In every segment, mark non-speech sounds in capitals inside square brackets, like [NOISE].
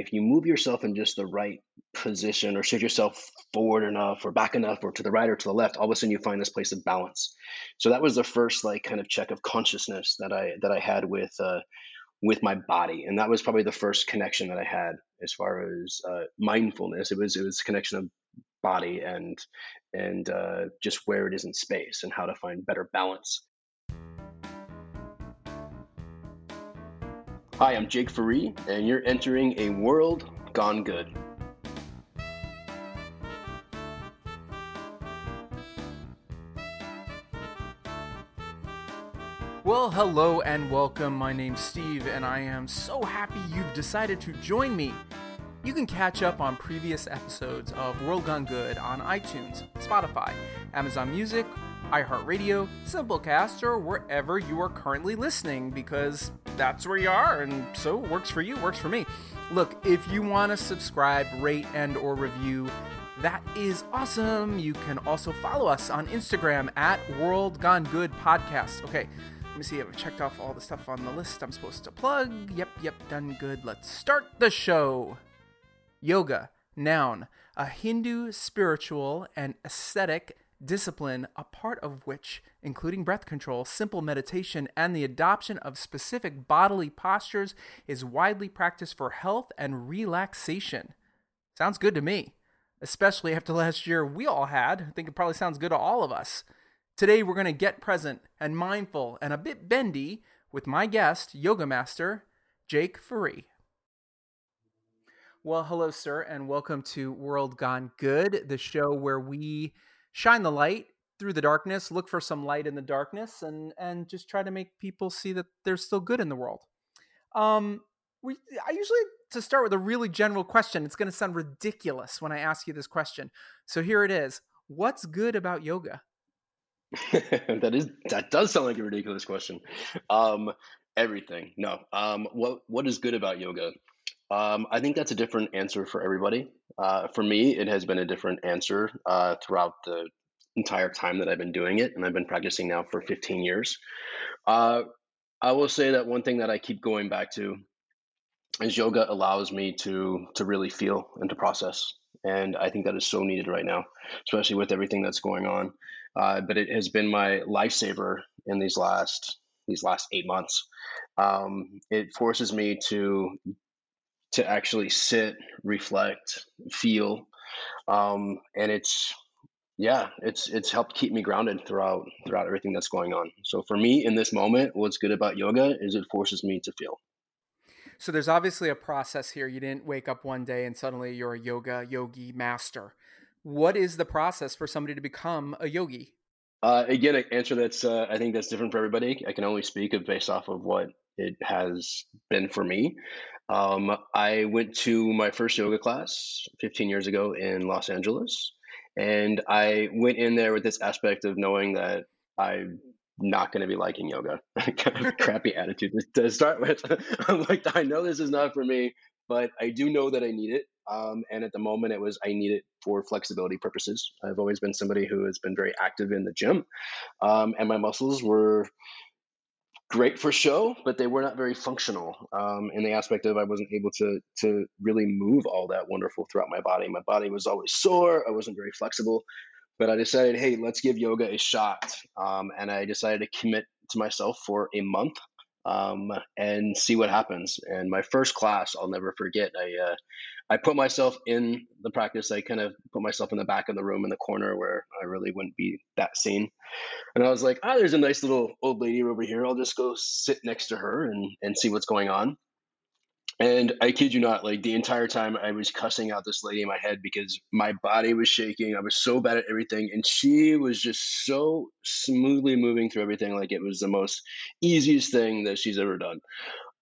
if you move yourself in just the right position or shift yourself forward enough or back enough or to the right or to the left, all of a sudden you find this place of balance. So that was the first like kind of check of consciousness that I that I had with uh, with my body, and that was probably the first connection that I had as far as uh, mindfulness. It was it was connection of body and and uh, just where it is in space and how to find better balance. Hi, I'm Jake Ferree, and you're entering a world gone good. Well, hello and welcome. My name's Steve, and I am so happy you've decided to join me. You can catch up on previous episodes of World Gone Good on iTunes, Spotify, Amazon Music, iHeartRadio, Simplecast, or wherever you are currently listening because that's where you are and so works for you, works for me. Look, if you want to subscribe, rate, and or review, that is awesome. You can also follow us on Instagram at World Gone Good Podcast. Okay, let me see I've checked off all the stuff on the list I'm supposed to plug. Yep, yep, done good. Let's start the show. Yoga, noun, a Hindu spiritual and aesthetic discipline, a part of which, including breath control, simple meditation, and the adoption of specific bodily postures, is widely practiced for health and relaxation. Sounds good to me, especially after [LAUGHS] last year we all had. I think it probably sounds good to all of us. Today we're going to get present and mindful and a bit bendy with my guest, yoga master, Jake Ferree. Well, hello, sir, and welcome to World Gone Good, the show where we shine the light through the darkness, look for some light in the darkness, and and just try to make people see that there's still good in the world. Um, we I usually to start with a really general question. It's going to sound ridiculous when I ask you this question. So here it is. What's good about yoga? [LAUGHS] that is that does sound like a ridiculous question. Um, everything. No. Um, what what is good about yoga? Um, I think that's a different answer for everybody. Uh, for me, it has been a different answer uh, throughout the entire time that I've been doing it, and I've been practicing now for 15 years. Uh, I will say that one thing that I keep going back to is yoga allows me to to really feel and to process, and I think that is so needed right now, especially with everything that's going on. Uh, but it has been my lifesaver in these last these last eight months. Um, it forces me to to actually sit, reflect, feel, um, and it's yeah, it's it's helped keep me grounded throughout throughout everything that's going on. So for me in this moment, what's good about yoga is it forces me to feel. So there's obviously a process here. You didn't wake up one day and suddenly you're a yoga yogi master. What is the process for somebody to become a yogi? Uh, again, an answer that's uh, I think that's different for everybody. I can only speak of based off of what it has been for me. Um, I went to my first yoga class 15 years ago in Los Angeles, and I went in there with this aspect of knowing that I'm not going to be liking yoga. [LAUGHS] kind of [LAUGHS] crappy attitude to start with. [LAUGHS] I'm like, I know this is not for me, but I do know that I need it. Um, and at the moment, it was I need it for flexibility purposes. I've always been somebody who has been very active in the gym, um, and my muscles were great for show, but they were not very functional um, in the aspect of I wasn't able to to really move all that wonderful throughout my body. My body was always sore. I wasn't very flexible, but I decided, hey, let's give yoga a shot, um, and I decided to commit to myself for a month um, and see what happens. And my first class, I'll never forget. I uh, I put myself in the practice. I kind of put myself in the back of the room in the corner where I really wouldn't be that seen. And I was like, ah, there's a nice little old lady over here. I'll just go sit next to her and, and see what's going on. And I kid you not, like the entire time I was cussing out this lady in my head because my body was shaking. I was so bad at everything. And she was just so smoothly moving through everything like it was the most easiest thing that she's ever done.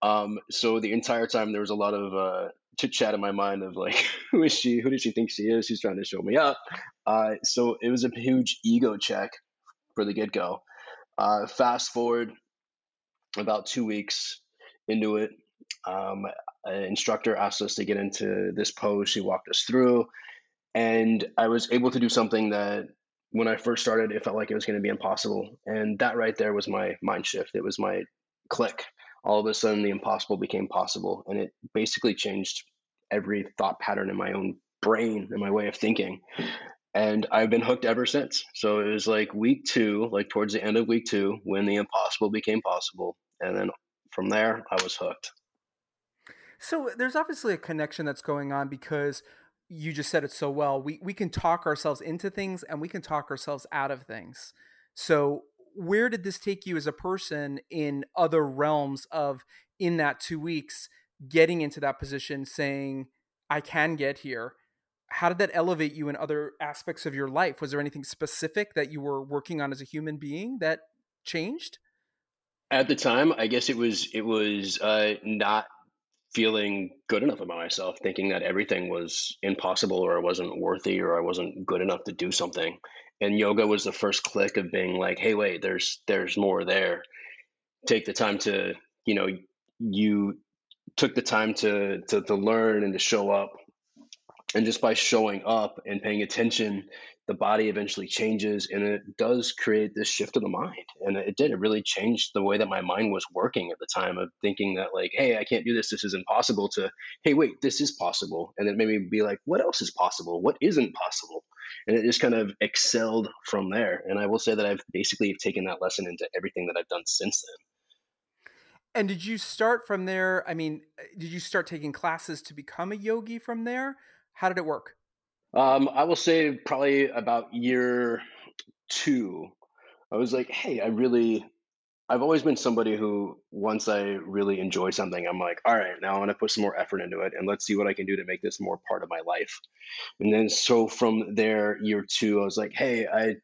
Um, so the entire time there was a lot of uh, chit chat in my mind of like, [LAUGHS] who is she? Who does she think she is? She's trying to show me up. Uh, so it was a huge ego check for the get go. Uh, fast forward about two weeks into it, um, an instructor asked us to get into this pose. She walked us through, and I was able to do something that when I first started, it felt like it was going to be impossible. And that right there was my mind shift. It was my click all of a sudden the impossible became possible and it basically changed every thought pattern in my own brain and my way of thinking. And I've been hooked ever since. So it was like week two, like towards the end of week two, when the impossible became possible. And then from there, I was hooked. So there's obviously a connection that's going on because you just said it so well. We we can talk ourselves into things and we can talk ourselves out of things. So where did this take you as a person in other realms of in that 2 weeks getting into that position saying I can get here? How did that elevate you in other aspects of your life? Was there anything specific that you were working on as a human being that changed? At the time, I guess it was it was uh, not feeling good enough about myself, thinking that everything was impossible or I wasn't worthy or I wasn't good enough to do something. And yoga was the first click of being like, hey, wait, there's there's more there. Take the time to, you know, you took the time to to, to learn and to show up. And just by showing up and paying attention the body eventually changes and it does create this shift of the mind. And it did it really changed the way that my mind was working at the time of thinking that like hey i can't do this this is impossible to hey wait this is possible. And it made me be like what else is possible? What isn't possible? And it just kind of excelled from there. And i will say that i've basically taken that lesson into everything that i've done since then. And did you start from there? I mean did you start taking classes to become a yogi from there? How did it work um, I will say probably about year two, I was like, hey, I really, I've always been somebody who, once I really enjoy something, I'm like, all right, now I want to put some more effort into it and let's see what I can do to make this more part of my life. And then so from there, year two, I was like, hey, I,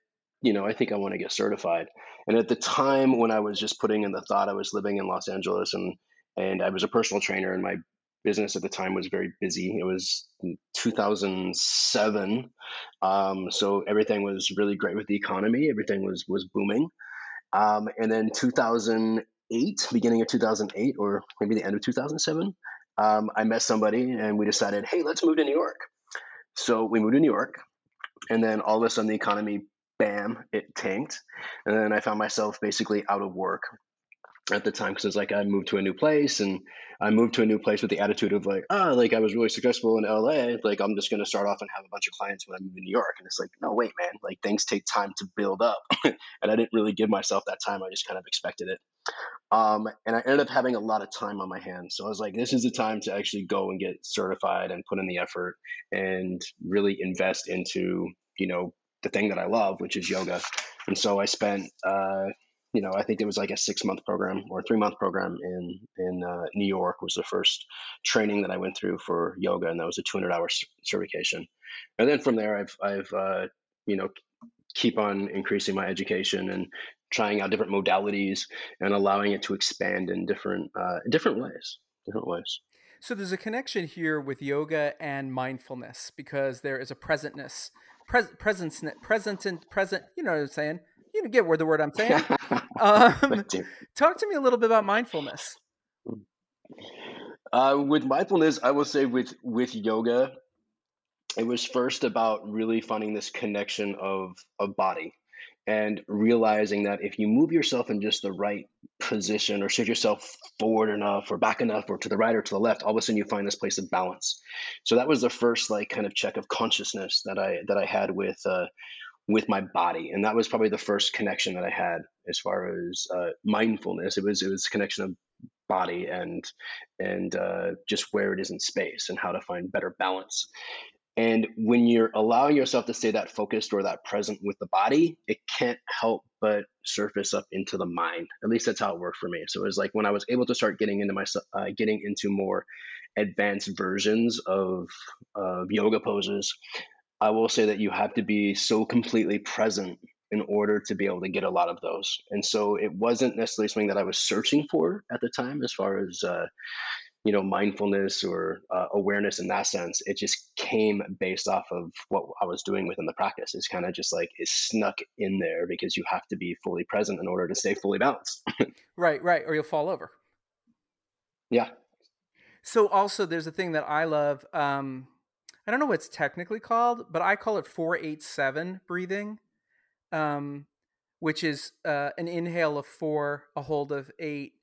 you know, I think I want to get certified. And at the time when I was just putting in the thought, I was living in Los Angeles and and I was a personal trainer, and my business at the time was very busy. It was 2007, um, so everything was really great with the economy. Everything was was booming, um, and then 2008, beginning of 2008, or maybe the end of 2007, um, I met somebody and we decided, hey, let's move to New York. So we moved to New York, and then all of a sudden the economy, bam, it tanked, and then I found myself basically out of work at the time because it's like I moved to a new place and I moved to a new place with the attitude of like, oh, like I was really successful in LA. Like I'm just gonna start off and have a bunch of clients when I move to New York. And it's like, no, wait, man. Like things take time to build up, [LAUGHS] and I didn't really give myself that time. I just kind of expected it. Um, and I ended up having a lot of time on my hands. So I was like, this is the time to actually go and get certified and put in the effort and really invest into you know the thing that I love, which is yoga. And so I spent uh, you know, I think it was like a six month program or three month program in in uh, New York was the first training that I went through for yoga, and that was a 200 hour certification. And then from there, I've I've uh, you know keep on increasing my education and trying out different modalities and allowing it to expand in different uh, different ways, different ways. So there's a connection here with yoga and mindfulness because there is a presentness, pres- presence, present, present. You know what I'm saying? You get where the word I'm saying. [LAUGHS] um, talk to me a little bit about mindfulness. Uh, with mindfulness, I will say with with yoga, it was first about really finding this connection of of body and realizing that if you move yourself in just the right position or shift yourself forward enough or back enough or to the right or to the left all of a sudden you find this place of balance so that was the first like kind of check of consciousness that i that i had with uh, with my body and that was probably the first connection that i had as far as uh, mindfulness. It was it was connection of body and and uh, just where it is in space and how to find better balance. And when you're allowing yourself to stay that focused or that present with the body it can't help but surface up into the mind. At least that's how it worked for me. So it was like when i was able to start getting into my uh, getting into more advanced versions of of yoga poses I will say that you have to be so completely present in order to be able to get a lot of those. And so it wasn't necessarily something that I was searching for at the time, as far as uh, you know mindfulness or uh, awareness in that sense. It just came based off of what I was doing within the practice. It's kind of just like it's snuck in there because you have to be fully present in order to stay fully balanced. [LAUGHS] right, right, or you'll fall over. Yeah. So also, there's a thing that I love. Um, I don't know what it's technically called, but I call it 487 breathing, um, which is uh, an inhale of four, a hold of eight,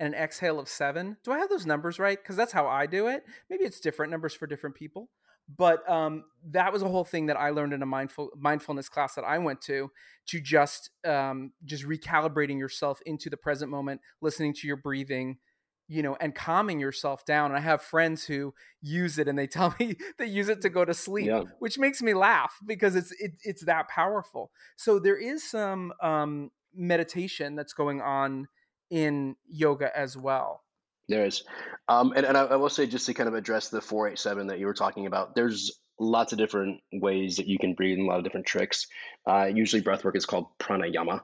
and an exhale of seven. Do I have those numbers right? Because that's how I do it. Maybe it's different numbers for different people. But um, that was a whole thing that I learned in a mindful mindfulness class that I went to, to just um, just recalibrating yourself into the present moment, listening to your breathing, you know, and calming yourself down. And I have friends who use it and they [LAUGHS] tell me they use it to go to sleep, yeah. which makes me laugh because it's it, it's that powerful. So there is some um, meditation that's going on in yoga as well. There is. Um, and, and I, I will say, just to kind of address the 487 that you were talking about, there's lots of different ways that you can breathe and a lot of different tricks. Uh, usually, breath work is called pranayama.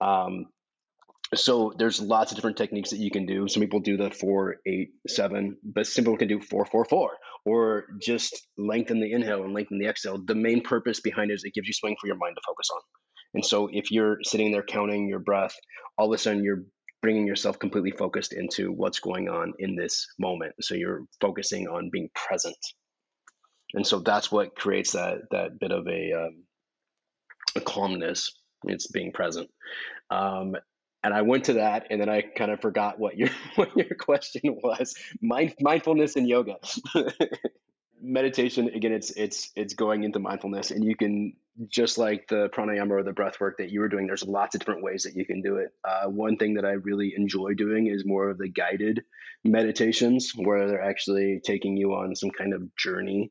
Um, so there's lots of different techniques that you can do. Some people do the four, eight, seven, but some people can do four, four, four, or just lengthen the inhale and lengthen the exhale. The main purpose behind it is it gives you something for your mind to focus on. And so if you're sitting there counting your breath, all of a sudden you're bringing yourself completely focused into what's going on in this moment. So you're focusing on being present, and so that's what creates that that bit of a, um, a calmness. It's being present. Um, and I went to that, and then I kind of forgot what your [LAUGHS] what your question was. Mind, mindfulness and yoga. [LAUGHS] meditation again it's it's it's going into mindfulness and you can just like the pranayama or the breath work that you were doing there's lots of different ways that you can do it uh, one thing that i really enjoy doing is more of the guided meditations where they're actually taking you on some kind of journey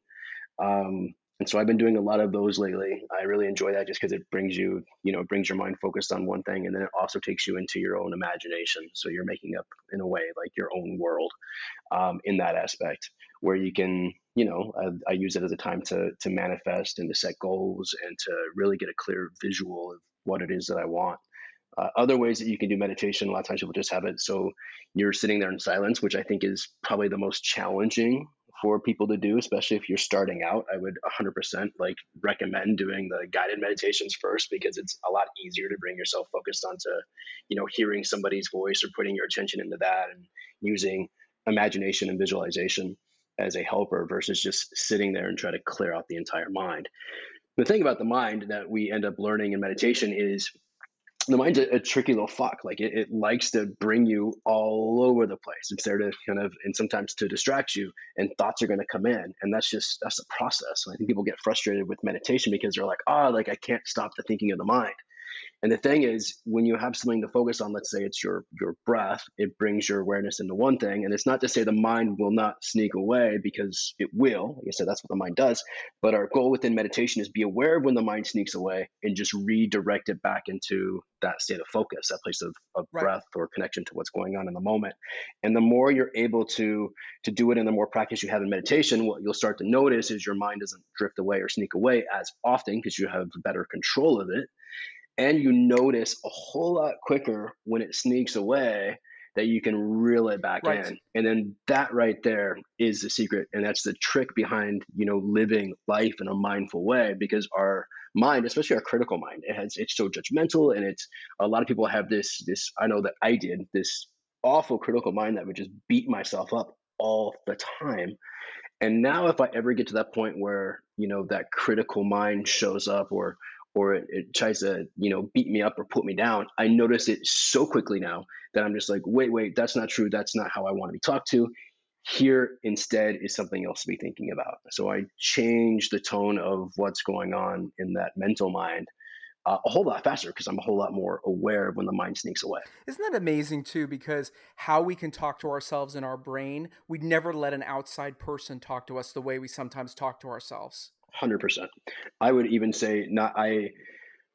um, and so i've been doing a lot of those lately. I really enjoy that just because it brings you you know it brings your mind focused on one thing and then it also takes you into your own imagination. So you're making up in a way like your own world um, in that aspect where you can you know I, I, use it as a time to to manifest and to set goals and to really get a clear visual of what it is that i want. Uh, other ways that you can do meditation a lot of times people just have it so you're sitting there in silence which i think is probably the most challenging for people to do especially if you're starting out i would 100% like recommend doing the guided meditations first because it's a lot easier to bring yourself focused onto you know hearing somebody's voice or putting your attention into that and using imagination and visualization as a helper versus just sitting there and try to clear out the entire mind. The thing about the mind that we end up learning in meditation is the mind's a, a tricky little fuck. Like it, it, likes to bring you all over the place. It's there to kind of, and sometimes to distract you, and thoughts are going to come in, and that's just that's the process. I think people get frustrated with meditation because they're like, oh, like I can't stop the thinking of the mind. And the thing is, when you have something to focus on, let's say it's your your breath, it brings your awareness into one thing. And it's not to say the mind will not sneak away because it will. Like I said, that's what the mind does. But our goal within meditation is be aware of when the mind sneaks away and just redirect it back into that state of focus, that place of, of right. breath or connection to what's going on in the moment. And the more you're able to to do it and the more practice you have in meditation, what you'll start to notice is your mind doesn't drift away or sneak away as often because you have better control of it and you notice a whole lot quicker when it sneaks away that you can reel it back right. in and then that right there is the secret and that's the trick behind you know living life in a mindful way because our mind especially our critical mind it has it's so judgmental and it's a lot of people have this this i know that i did this awful critical mind that would just beat myself up all the time and now if i ever get to that point where you know that critical mind shows up or or it, it, tries to you know beat me up or put me down i notice it so quickly now that i'm just like wait wait that's not true that's not how i want to be talked to. Here instead is something else to be thinking about. So i change the tone of what's going on in that mental mind uh, a whole lot faster because i'm a whole lot more aware of when the mind sneaks away. Isn't that amazing too because how we can talk to ourselves in our brain we'd never let an outside person talk to us the way we sometimes talk to ourselves Hundred percent. I would even say not. I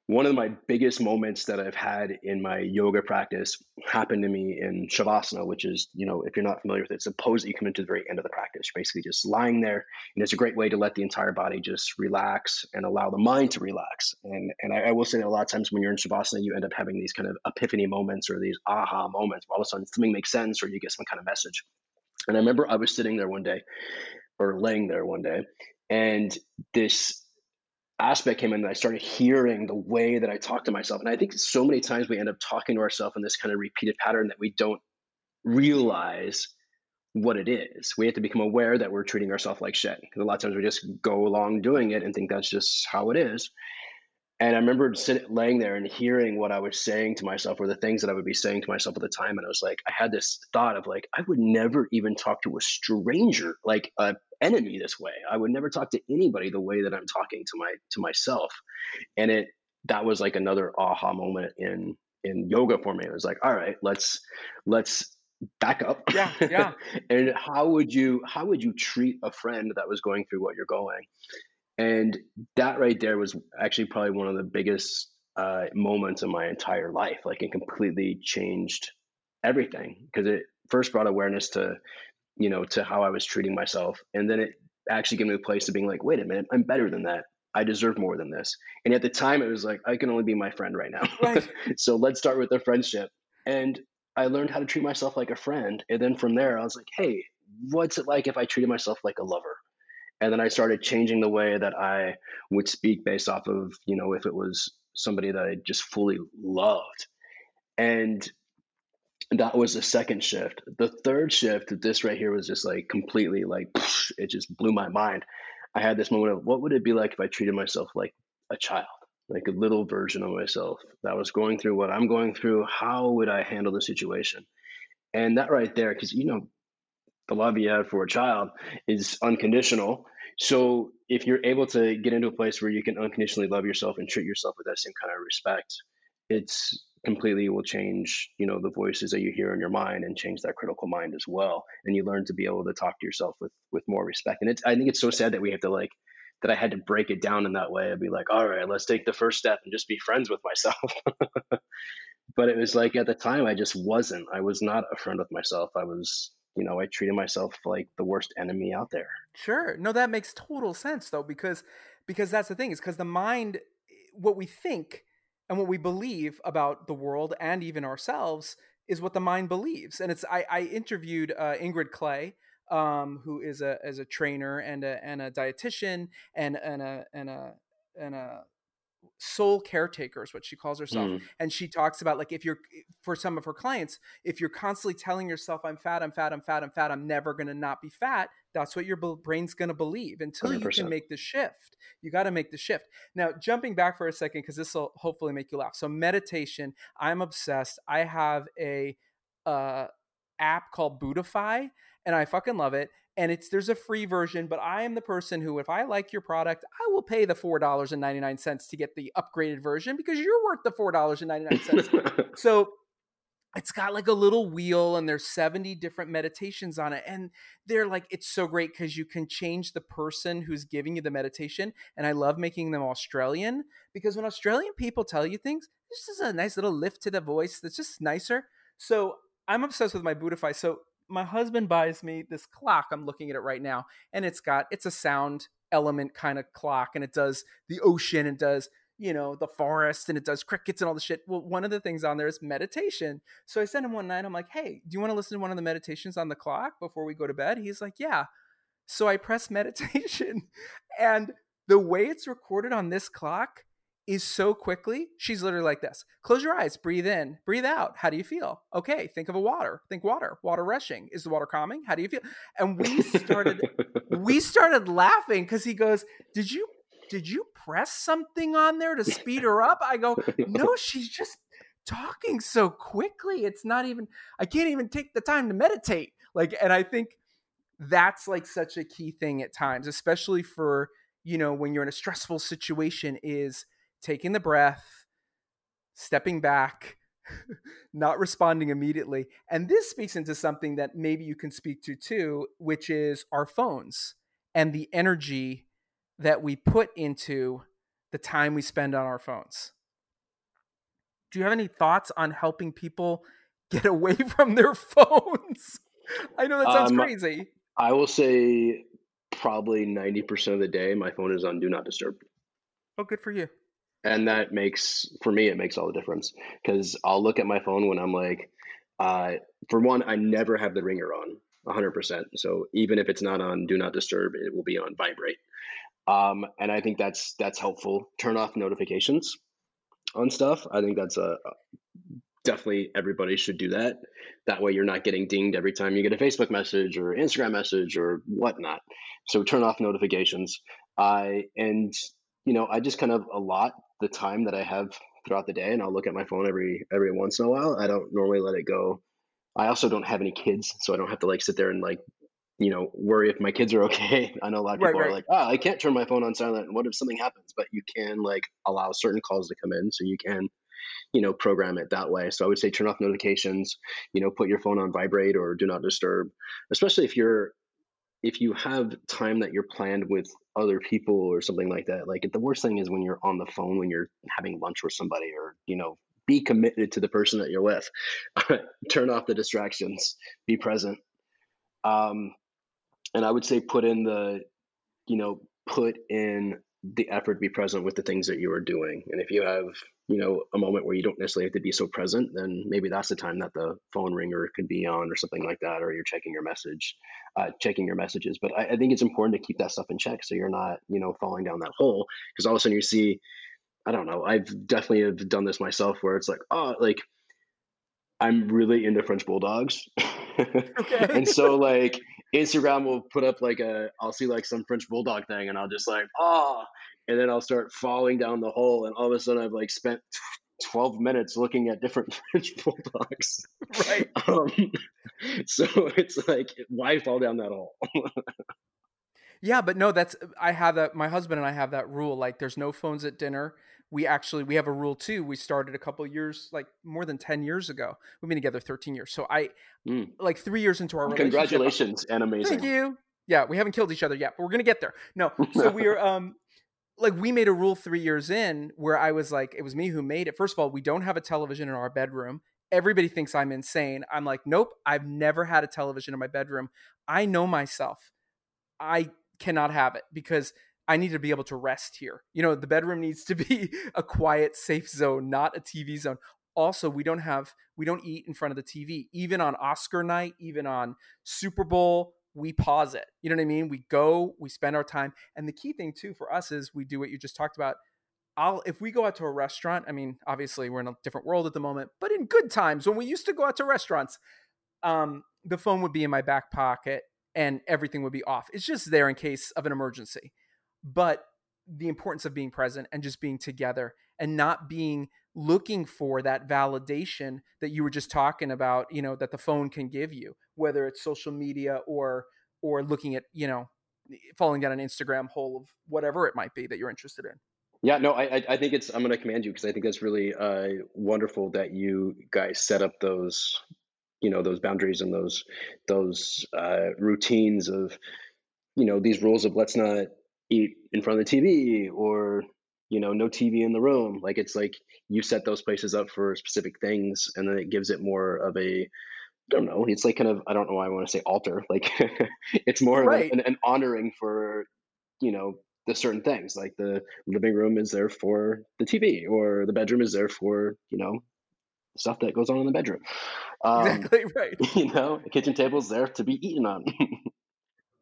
one of my biggest moments that I've had in my yoga practice happened to me in Shavasana, which is, you know, if you're not familiar with it, suppose that you come into the very end of the practice, basically just lying there. And it's a great way to let the entire body just relax and allow the mind to relax. And and I, I will say that a lot of times when you're in Shavasana, you end up having these kind of epiphany moments or these aha moments where all of a sudden something makes sense or you get some kind of message. And I remember I was sitting there one day or laying there one day and this aspect came in and I started hearing the way that I talk to myself. And I think so many times we end up talking to ourselves in this kind of repeated pattern that we don't realize what it is. We have to become aware that we're treating ourselves like shit. Because a lot of times we just go along doing it and think that's just how it is. And I remember sitting, laying there and hearing what I was saying to myself, or the things that I would be saying to myself at the time. And I was like, I had this thought of like, I would never even talk to a stranger, like a enemy, this way. I would never talk to anybody the way that I'm talking to my to myself. And it that was like another aha moment in in yoga for me. It was like, all right, let's let's back up. Yeah, yeah. [LAUGHS] and how would you how would you treat a friend that was going through what you're going? And that right there was actually probably one of the biggest uh, moments in my entire life. Like it completely changed everything because it first brought awareness to, you know, to how I was treating myself, and then it actually gave me a place to being like, wait a minute, I'm better than that. I deserve more than this. And at the time, it was like, I can only be my friend right now. Right. [LAUGHS] so let's start with the friendship. And I learned how to treat myself like a friend. And then from there, I was like, hey, what's it like if I treated myself like a lover? And then I started changing the way that I would speak based off of, you know, if it was somebody that I just fully loved. And that was the second shift. The third shift, this right here was just like completely like, it just blew my mind. I had this moment of what would it be like if I treated myself like a child, like a little version of myself that was going through what I'm going through? How would I handle the situation? And that right there, because you know, the love you have for a child is unconditional. So if you're able to get into a place where you can unconditionally love yourself and treat yourself with that same kind of respect, it's completely will change, you know, the voices that you hear in your mind and change that critical mind as well. And you learn to be able to talk to yourself with with more respect. And it's I think it's so sad that we have to like that I had to break it down in that way and be like, all right, let's take the first step and just be friends with myself. [LAUGHS] but it was like at the time I just wasn't. I was not a friend with myself. I was you know, I treated myself like the worst enemy out there. Sure. No, that makes total sense though, because because that's the thing, is because the mind eh, what we think and what we believe about the world and even ourselves is what the mind believes. And it's I, I interviewed uh, Ingrid Clay, um, who is a as a trainer and a and a dietitian and and a and a and a soul caretaker is what she calls herself mm. and she talks about like if you're for some of her clients if you're constantly telling yourself i'm fat i'm fat i'm fat i'm fat i'm never going to not be fat that's what your brain's going to believe until 100%. you can make the shift you got to make the shift now jumping back for a second because this will hopefully make you laugh so meditation i'm obsessed i have a uh, app called Buddhify and i fucking love it and it's there's a free version but i am the person who if i like your product i will pay the $4.99 to get the upgraded version because you're worth the $4.99 [LAUGHS] so it's got like a little wheel and there's 70 different meditations on it and they're like it's so great because you can change the person who's giving you the meditation and i love making them australian because when australian people tell you things this is a nice little lift to the voice that's just nicer. So i'm obsessed with my Buddhify so my husband buys me this clock. I'm looking at it right now, and it's got it's a sound element kind of clock, and it does the ocean, and does you know the forest, and it does crickets and all the shit. Well, one of the things on there is meditation. So I sent him one night. I'm like, hey, do you want to listen to one of the meditations on the clock before we go to bed? He's like, yeah. So I press [LAUGHS] meditation, and the way it's recorded on this clock is so quickly. She's literally like this. Close your eyes, breathe in, breathe out. How do you feel? Okay, think of a water. Think water. Water rushing. Is the water calming? How do you feel? And we started we [LAUGHS] started laughing cuz he goes, "Did you did you press something on there to speed her up?" I go, "No, [LAUGHS] she's just talking so quickly. It's not even I can't even take the time to meditate." Like and I think that's like such a key thing at times, especially for, you know, when you're in a stressful situation is taking the breath, stepping back, [LAUGHS] not responding immediately. And this speaks into something that maybe you can speak to too, which is our phones and the energy that we put into the time we spend on our phones. Do you have any thoughts on helping people [LAUGHS] get away from their [LAUGHS] phones? I know that sounds um, crazy. I will say probably 90% of the day my phone is on do not disturb. Oh, good for you and that makes for me it makes all the difference. Because i'll look at my phone when i'm like uh, for one i never have the ringer on 100% so even if it's not on do not disturb it will be on vibrate. Um, and i think that's that's helpful. Turn off notifications on stuff. I think that's a definitely everybody should do that. That way you're not getting dinged every time you get a facebook message or instagram message or whatnot. So turn off notifications. Uh, and you know i just kind of a lot the time that I have throughout the day, and I'll look at my phone every every once in a while. I don't normally let it go. I also don't have any kids, so I don't have to like sit there and like you know worry if my kids are [LAUGHS] okay. I know a lot of people right, right. are like, oh, I can't turn my phone on silent. What if something happens? But you can like allow certain calls to come in, so you can you know program it that way so i would say turn off notifications you know put your phone on vibrate or do not disturb especially if you're if you have time that you're planned with other people or something like that like the worst thing is when you're on the phone when you're having lunch with somebody or you know be committed to the person that you're with. [LAUGHS] Turn off the distractions. Be present. Um, and i would say put in the you know put in the effort be present with the things that you are doing. And if you have you know a moment where you don't necessarily have to be so present then maybe that's the time that the phone ringer could be on or something like that or you're checking your message uh, checking your messages. But I, I, think it's important to keep that stuff in check so you're not you know falling down that hole because all of a sudden you see i don't know i've definitely have done this myself where it's like oh like i'm really into french bulldogs. [LAUGHS] Okay. and so like instagram will put up like a i'll see like some french bulldog thing and i'll just like oh and then I'll start falling down the hole, and all of a sudden I've like spent 12 minutes looking at different [LAUGHS] French bulldogs. Right. [LAUGHS] Um, so it's like, why fall down that hole? [LAUGHS] yeah, but no, that's I have that. My husband and I have that rule. Like, there's no phones at dinner. We actually we have a rule too. We started a couple years, like more than 10 years ago. We've been together 13 years. So I, mm. like three years into our relationship. Congratulations and amazing. Thank you. Yeah, we haven't killed each other yet, but we're gonna get there. No, so we are um like we made a rule three years in where I was like, it was me who made it. First of all, we don't have a television in our bedroom. Everybody thinks I'm insane. I'm like, nope, I've never had a television in my bedroom. I know myself. I cannot have it because I need to be able to rest here. You know, the bedroom needs to be [LAUGHS] a quiet, safe zone, not a TV zone. Also, we don't have, we don't eat in front of the TV. Even on Oscar night, even on Super Bowl, we pause it. You know what I mean? We go, we spend our time. And the key thing too for us is we do what you just talked about. I'll if we go out to a restaurant, I mean, obviously we're in a different world at the moment, but in good times when we used to go out to restaurants, um, the phone would be in my back pocket and everything would be off. It's just there in case of an emergency. But the importance of being present and just being together and not being looking for that validation that you were just talking about you know that the phone can give you whether it's social media or or looking at you know falling down an instagram hole of whatever it might be that you're interested in. Yeah no i i think it's i'm going to commend you because i think that's really uh, wonderful that you guys set up those you know those boundaries and those those uh, routines of you know these rules of let's not eat in front of the tv or you know no tv in the room like it's like you set those places up for specific things and then it gives it more of a I don't know. It's like kind of I don't know why I want to say altar. [LAUGHS] Like it's more right. an, an, honoring for you know the certain things. Like the living room is there for the TV, or the bedroom is there for you know stuff that goes on in the bedroom. Um, exactly [LAUGHS] right. [LAUGHS] You know, the kitchen table is there to be eaten on.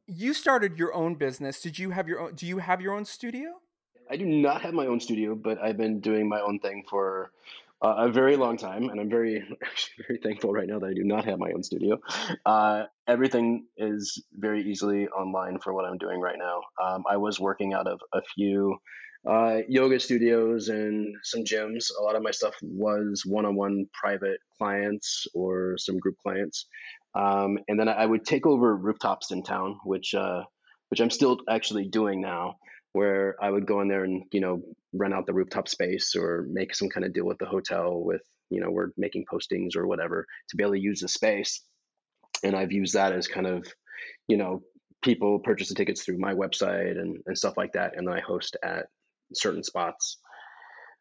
you started your own business. Did you have your own? Do you have your own studio? I do not have my own studio, but I've been doing my own thing for uh, a very long time, and I'm very, [LAUGHS] very thankful right now that I do not have my own studio. Uh, everything is very easily online for what I'm doing right now. Um, I was working out of a few uh, yoga studios and some gyms. A lot of my stuff was one-on-one private clients or some group clients, um, and then I would take over rooftops in town, which uh, which I'm still actually doing now where I would go in there and you know rent out the rooftop space or make some kind of deal with the hotel with you know we're making postings or whatever to be able to use the space and I've used that as kind of you know people purchase the tickets through my website and, and stuff like that and then I host at certain spots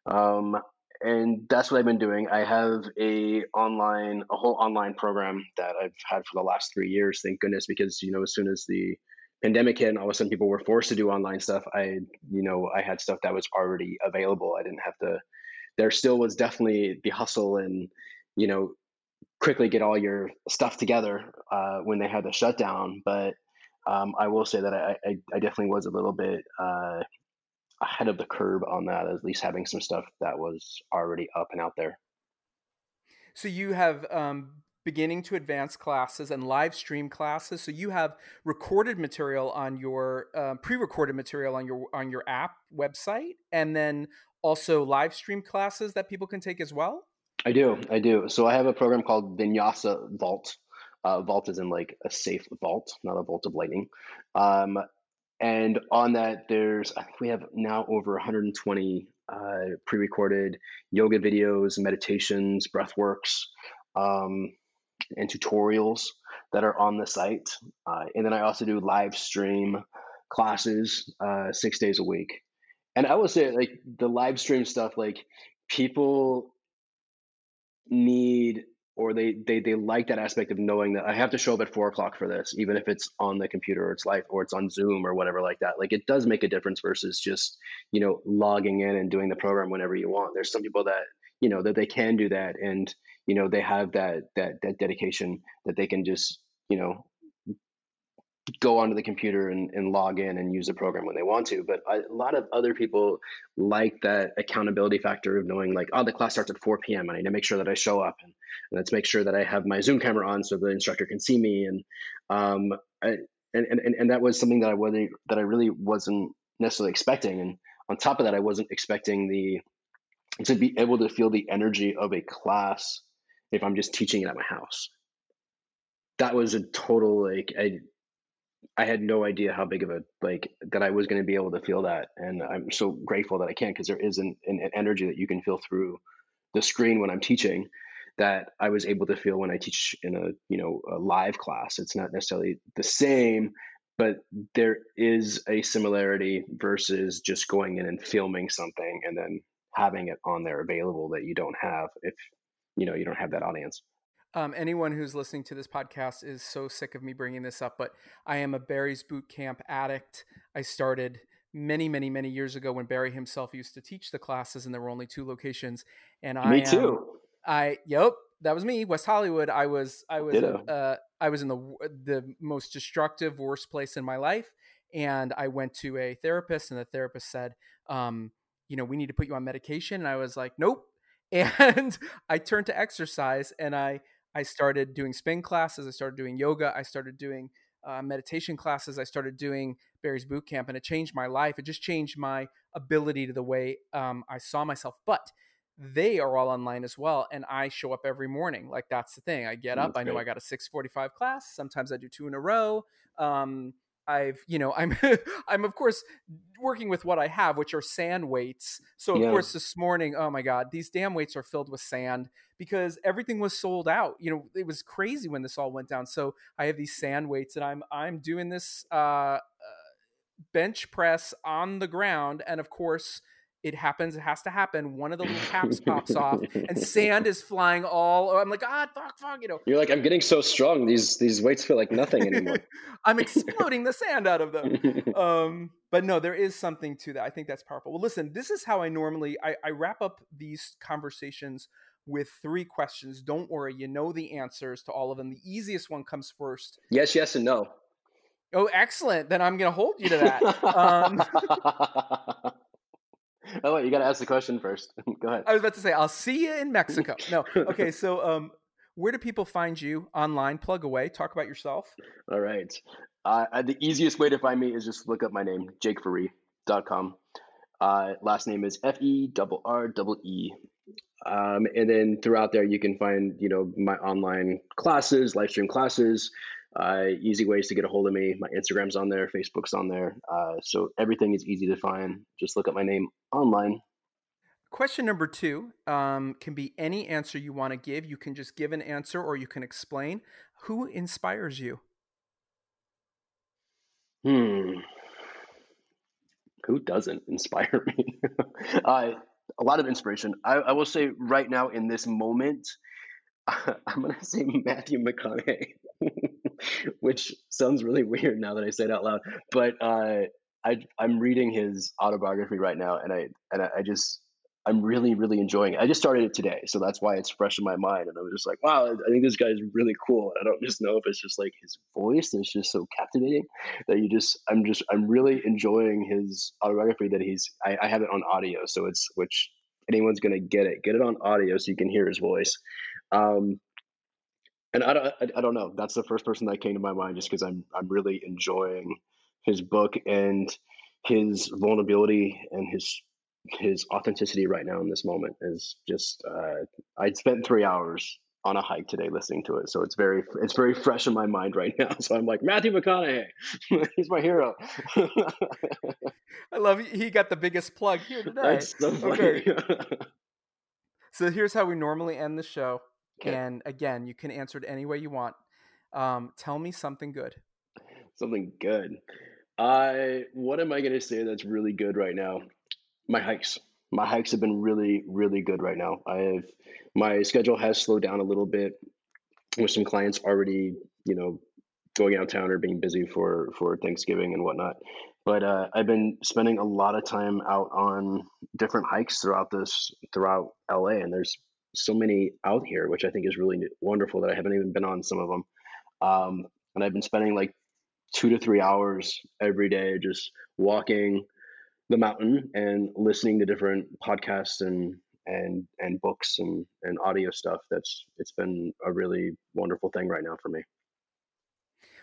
um, and that's what I've been doing. I have a online, a whole online program that I've had for the last three years. Thank goodness, because you know, as soon as the pandemic hit and all of a sudden people were forced to do online stuff i you know i had stuff that was already available. I didn't have to there still was definitely the hustle and you know quickly get all your stuff together uh, when they had the shutdown. But um, i will say that I, I, I, definitely was a little bit uh, ahead of the curve on that at least having some stuff that was already up and out there. So you have um, beginning to advanced classes and live stream classes. So you have recorded material on your uh, pre-recorded material on your on your app website, and then also live stream classes that people can take as well? I do. I do. So I have a program called Vinyasa Vault. Uh, vault is in like a safe vault, not a vault of lightning. Um, and on that, there's I think we have now over 120 uh, pre-recorded yoga videos, meditations, breath works, um, and tutorials that are on the site. Uh, and then I also do live stream classes uh, six days a week. And I will say, like the live stream stuff, like people need or they, they they like that aspect of knowing that I have to show up at four o'clock for this, even if it's on the computer or it's live or it's on Zoom or whatever like that. Like it does make a difference versus just you know logging in and doing the program whenever you want. There's some people that you know that they can do that and you know they have that that that dedication that they can just you know go onto the computer and, and log in and use the program when they want to. But a lot of other people like that accountability factor of knowing like, oh, the class starts at 4 p.m. I need to make sure that I show up and, and let's make sure that I have my Zoom camera on so the instructor can see me. And um, I, and, and, and that was something that I wasn't that I really wasn't necessarily expecting. And on top of that, I wasn't expecting the to be able to feel the energy of a class if I'm just teaching it at my house. That was a total like I I had no idea how big of a like that I was going to be able to feel that, and I'm so grateful that I can because there is an, an, an, energy that you can feel through the screen when I'm teaching that I was able to feel when I teach in a you know a live class. It's not necessarily the same, but there is a similarity versus just going in and filming something and then having it on there available that you don't have if you know you don't have that audience. Um, anyone who's listening to this podcast is so sick of me bringing this up, but I am a Barry's Boot Camp addict. I started many, many, many years ago when Barry himself used to teach the classes, and there were only two locations. And I me too. I yep, that was me, West Hollywood. I was I was uh, I was in the the most destructive, worst place in my life, and I went to a therapist, and the therapist said, um, you know, we need to put you on medication, and I was like, nope. And [LAUGHS] I turned to exercise, and I I started doing spin classes. I started doing yoga. I started doing uh, meditation classes. I started doing Barry's Boot Camp, and it changed my life. It just changed my ability to the way um, I saw myself. But they are all online as well, and I show up every morning. Like that's the thing. I get up. I know I got a six forty-five class. Sometimes I do two in a row. Um, I've, you know, I'm, [LAUGHS] I'm of course working with what I have, which are sand weights. So of yeah. course this morning, oh my God, these damn weights are filled with sand because everything was sold out. You know, it was crazy when this all went down. So I have these sand weights and I'm, I'm doing this, uh, uh bench press on the ground. And of course, it happens. It has to happen. One of the little caps pops off, and [LAUGHS] sand is flying all. I'm like, ah, fuck, fuck, you know. You're like, I'm getting so strong. These these weights feel like nothing anymore. [LAUGHS] I'm exploding the sand out of them. [LAUGHS] Um, but no, there is something to that. I think that's powerful. Well, listen, this is how I normally I, I wrap up these conversations with three questions. Don't worry, you know the answers to all of them. The easiest one comes first. Yes, yes, and no. Oh, excellent. Then I'm going to hold you to that. Um, [LAUGHS] oh wait, you got to ask the question first. [LAUGHS] Go ahead. I was about to say, I'll see you in Mexico. No, [LAUGHS] okay. So, um, where do people find you online? Plug away. Talk about yourself. All right. Uh, the easiest way to find me is just look up my name, jakeferree.com. Uh, last name is F E double R double E. Um, and then throughout there, you can find you know my online classes, live stream classes, uh, easy ways to get a hold of me. My Instagram's on there, Facebook's on there. Uh, so everything is easy to find. Just look up my name online. Question number two um, can be any answer you want to give. You can just give an answer or you can explain. Who inspires you? Hmm. Who doesn't inspire [LAUGHS] me? uh, a lot of inspiration. I, I will say right now in this moment, [LAUGHS] I'm going to say Matthew McConaughey. [LAUGHS] which sounds really weird now that I say it out loud. But uh, I, I'm reading his autobiography right now, and I and I just I'm really really enjoying it. I just started it today, so that's why it's fresh in my mind. And I was just like, wow, I think this guy's really cool. And I don't just know if it's just like his voice that's just so captivating that you just I'm just I'm really enjoying his autobiography that he's I, I have it on audio, so it's which anyone's gonna get it get it on audio so you can hear his voice. Um, and I don't, I, I don't know. That's the first person that came to my mind, just because I'm, I'm really enjoying his book and his vulnerability and his his authenticity right now in this moment is just. Uh, I spent three hours on a hike today listening to it, so it's very it's very fresh in my mind right [LAUGHS] now. So I'm like Matthew McConaughey, [LAUGHS] he's my hero. I love he got the biggest plug here [LAUGHS] today. That's so funny. Okay. so here's how we normally end the show, okay. and again, you can answer it any way you want. Um, tell me something good. Something good. I what am I going to say that's really good right now? My hikes. My hikes have been really really good right now. I have my schedule has slowed down a little bit with some clients already, you know, going out of town or being busy for for Thanksgiving and whatnot. But uh, I've been spending a lot of time out on different hikes throughout this throughout LA, and there's so many out here, which I think is really wonderful that I haven't even been on some of them. Um, and I've been spending like two to three hours every day just walking the mountain and listening to different podcasts and and and books and and audio stuff that's it's been a really wonderful thing right now for me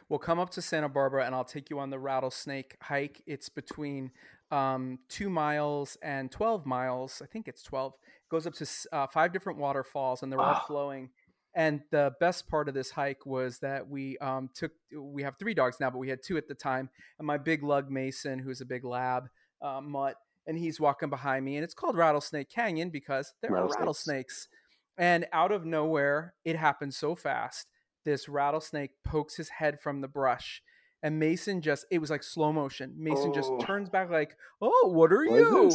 we'll come up to santa barbara and i'll take you on the rattlesnake hike it's between um, two miles and 12 miles i think it's 12 it goes up to uh, five different waterfalls and they're all flowing and the best part of this hike was that we um, took we have three dogs now but we had two at the time and my big lug mason who's a big lab uh, mutt and he's walking behind me, and it's called Rattlesnake Canyon because there rattlesnakes. are rattlesnakes. And out of nowhere, it happened so fast. This rattlesnake pokes his head from the brush, and Mason just, it was like slow motion. Mason oh. just turns back, like, Oh, what are what you?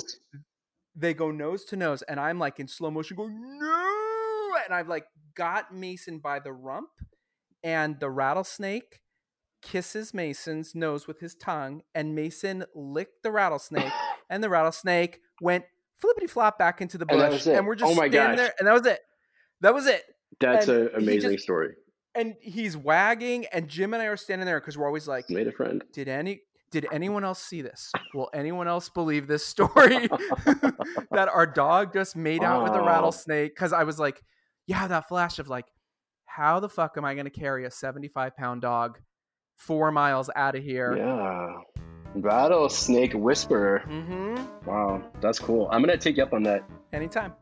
They go nose to nose, and I'm like in slow motion going, No. And I've like got Mason by the rump, and the rattlesnake kisses Mason's nose with his tongue, and Mason licked the rattlesnake [LAUGHS] and the rattlesnake went flippity flop back into the bush, and, and we're oh just oh my standing gosh. there, and that was it. That was it. That's an amazing just, story. And he's wagging, and Jim and I are standing there because we're always like, "Made a friend." Did any? Did anyone else see this? Will anyone else believe this story [LAUGHS] that our dog just made out oh. with a rattlesnake? Because I was like, yeah, that flash of like, how the fuck am I going to carry a seventy-five pound dog four miles out of here? Yeah. Rattlesnake Whisperer. Mm-hmm. Wow, that's cool. I'm gonna take you up on that. Anytime.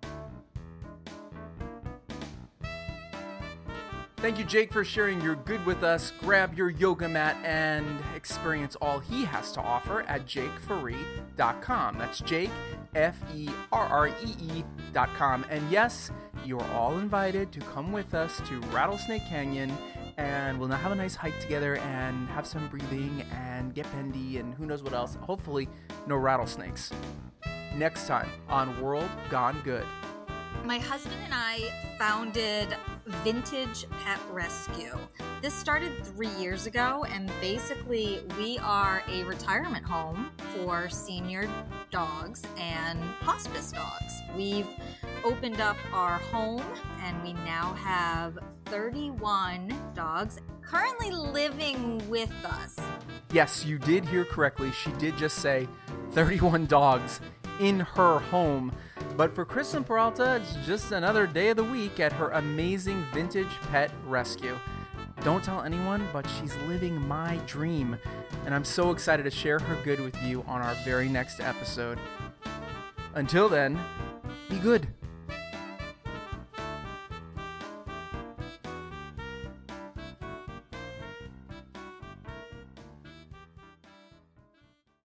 Thank you, Jake, for sharing your good with us. Grab your yoga mat and experience all he has to offer at jakeferree.com. That's Jake, F E R R E E.com. And yes, you're all invited to come with us to Rattlesnake Canyon and we'll now have a nice hike together and have some breathing and get bendy and who knows what else. Hopefully, no rattlesnakes. Next time on World Gone Good. My husband and I founded Vintage Pet Rescue. This started three years ago, and basically, we are a retirement home for senior dogs and hospice dogs. We've opened up our home, and we now have 31 dogs currently living with us. Yes, you did hear correctly. She did just say 31 dogs in her home. But for Kristen Peralta, it's just another day of the week at her amazing vintage pet rescue. Don't tell anyone, but she's living my dream. And I'm so excited to share her good with you on our very next episode. Until then, be good.